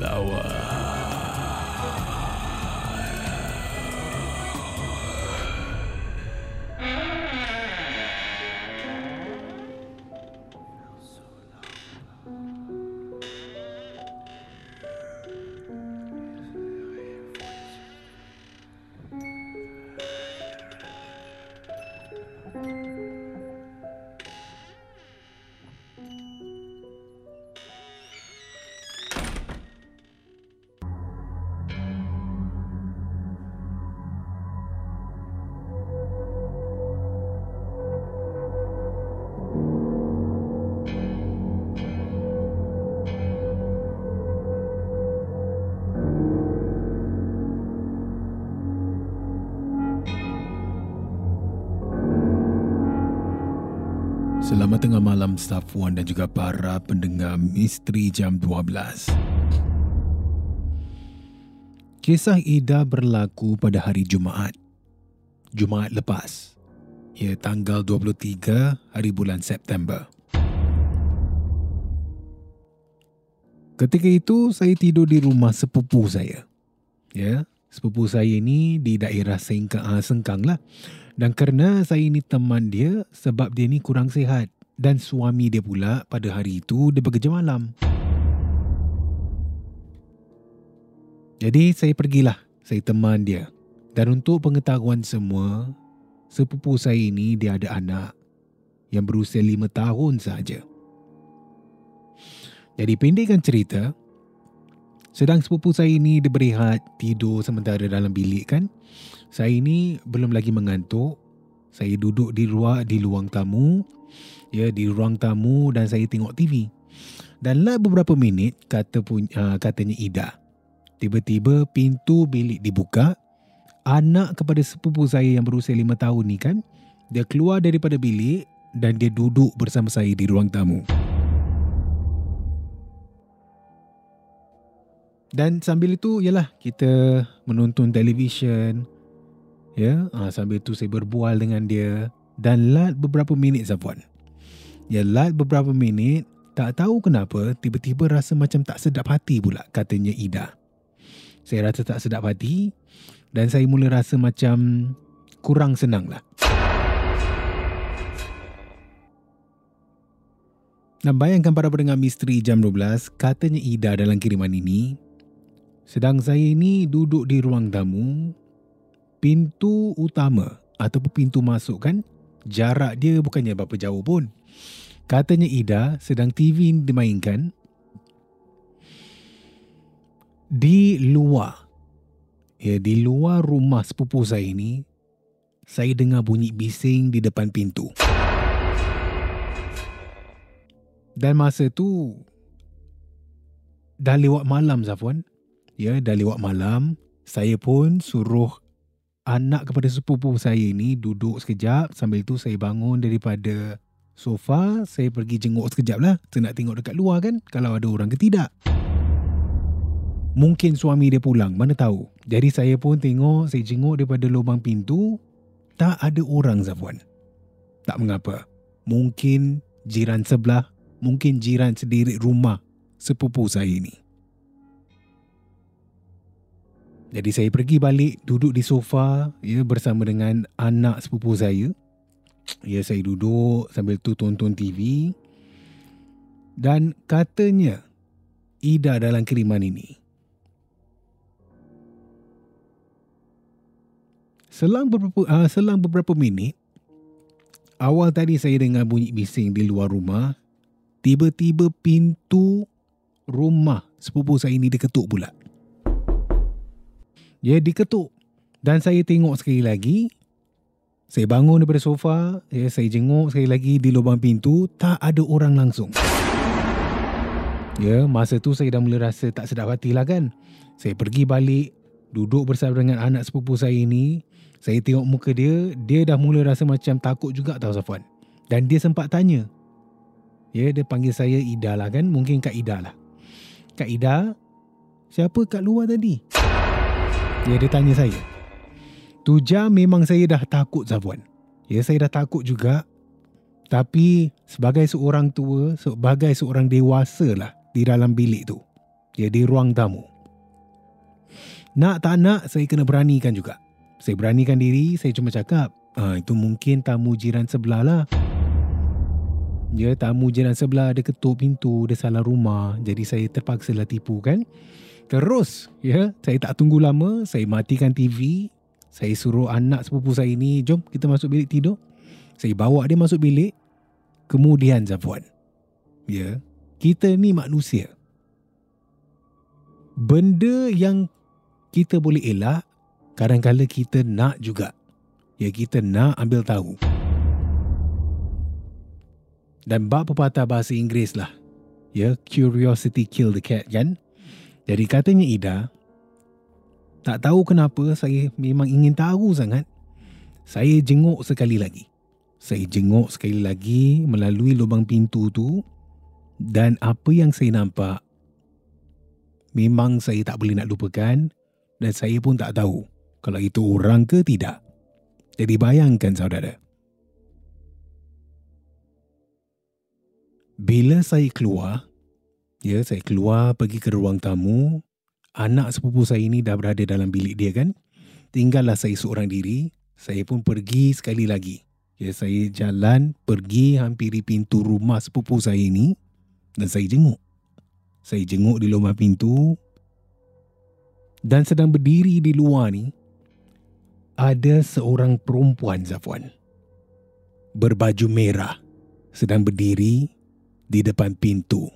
lawan. Selamat tengah malam Safwan dan juga para pendengar Misteri Jam 12. Kisah Ida berlaku pada hari Jumaat. Jumaat lepas. Ya, tanggal 23 hari bulan September. Ketika itu saya tidur di rumah sepupu saya. Ya, sepupu saya ini di daerah Sengkang, uh, Sengkang lah. Dan kerana saya ini teman dia sebab dia ni kurang sihat dan suami dia pula pada hari itu dia bekerja malam. Jadi saya pergilah, saya teman dia. Dan untuk pengetahuan semua, sepupu saya ini dia ada anak yang berusia lima tahun sahaja. Jadi pendekkan cerita, sedang sepupu saya ini dia berehat tidur sementara dalam bilik kan. Saya ini belum lagi mengantuk. Saya duduk di ruang di ruang tamu. Ya, di ruang tamu dan saya tengok TV. Dan lah beberapa minit kata punya, uh, katanya Ida. Tiba-tiba pintu bilik dibuka. Anak kepada sepupu saya yang berusia lima tahun ni kan, dia keluar daripada bilik dan dia duduk bersama saya di ruang tamu. Dan sambil itu ialah kita menonton televisyen. Ya, ha, sambil itu saya berbual dengan dia dan lat beberapa minit Zafwan. Ya, lat beberapa minit tak tahu kenapa tiba-tiba rasa macam tak sedap hati pula katanya Ida. Saya rasa tak sedap hati dan saya mula rasa macam kurang senang lah. Dan bayangkan para pendengar misteri jam 12, katanya Ida dalam kiriman ini, sedang saya ini duduk di ruang tamu, pintu utama ataupun pintu masuk kan, jarak dia bukannya berapa jauh pun. Katanya Ida sedang TV dimainkan di luar. Ya, di luar rumah sepupu saya ini, saya dengar bunyi bising di depan pintu. Dan masa tu dah lewat malam Zafwan. Ya, dah lewat malam. Saya pun suruh anak kepada sepupu saya ini duduk sekejap. Sambil tu saya bangun daripada sofa. Saya pergi jenguk sekejap lah. Saya nak tengok dekat luar kan. Kalau ada orang ke tidak. Mungkin suami dia pulang. Mana tahu. Jadi saya pun tengok. Saya jenguk daripada lubang pintu. Tak ada orang Zafwan. Tak mengapa. Mungkin jiran sebelah. Mungkin jiran sendiri rumah sepupu saya ini. Jadi saya pergi balik duduk di sofa ya bersama dengan anak sepupu saya. Ya saya duduk sambil tu tonton TV. Dan katanya Ida dalam kiriman ini. Selang beberapa uh, selang beberapa minit awal tadi saya dengar bunyi bising di luar rumah. Tiba-tiba pintu rumah sepupu saya ini diketuk pula. Ya, diketuk. Dan saya tengok sekali lagi. Saya bangun daripada sofa. Ya, saya jenguk sekali lagi di lubang pintu. Tak ada orang langsung. Ya, masa tu saya dah mula rasa tak sedap hati lah kan. Saya pergi balik. Duduk bersama dengan anak sepupu saya ini. Saya tengok muka dia. Dia dah mula rasa macam takut juga tau Safwan. Dan dia sempat tanya. Ya, dia panggil saya Ida lah kan. Mungkin Kak Ida lah. Kak Ida, siapa kat luar tadi? Ya, dia tanya saya. Tu jam memang saya dah takut Zafuan. Ya, saya dah takut juga. Tapi sebagai seorang tua, sebagai seorang dewasa lah di dalam bilik tu. Ya, di ruang tamu. Nak tak nak, saya kena beranikan juga. Saya beranikan diri, saya cuma cakap, ah, itu mungkin tamu jiran sebelah lah. Ya, tamu jiran sebelah ada ketuk pintu, dia salah rumah. Jadi saya terpaksa lah tipu kan. Terus, ya, saya tak tunggu lama, saya matikan TV, saya suruh anak sepupu saya ini, jom kita masuk bilik tidur. Saya bawa dia masuk bilik. Kemudian Zafuan. Ya, kita ni manusia. Benda yang kita boleh elak, kadang-kadang kita nak juga. Ya, kita nak ambil tahu. Dan bab pepatah bahasa Inggeris lah. Ya, curiosity kill the cat kan? Jadi katanya Ida, tak tahu kenapa saya memang ingin tahu sangat. Saya jenguk sekali lagi. Saya jenguk sekali lagi melalui lubang pintu tu dan apa yang saya nampak memang saya tak boleh nak lupakan dan saya pun tak tahu kalau itu orang ke tidak. Jadi bayangkan saudara. Bila saya keluar, Ya, saya keluar pergi ke ruang tamu. Anak sepupu saya ini dah berada dalam bilik dia kan. Tinggallah saya seorang diri. Saya pun pergi sekali lagi. Ya, saya jalan pergi hampiri pintu rumah sepupu saya ini dan saya jenguk. Saya jenguk di lubang pintu dan sedang berdiri di luar ni ada seorang perempuan Zafwan berbaju merah sedang berdiri di depan pintu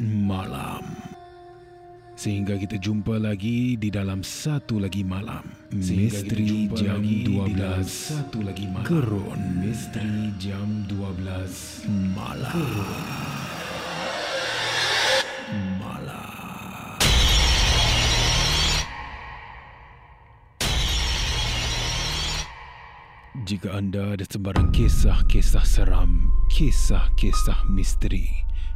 malam. Sehingga kita jumpa lagi di dalam satu lagi malam. Misteri jam 12. Satu lagi malam. Kerun. Misteri jam 12. Malam. Malam. Jika anda ada sebarang kisah-kisah seram, kisah-kisah misteri,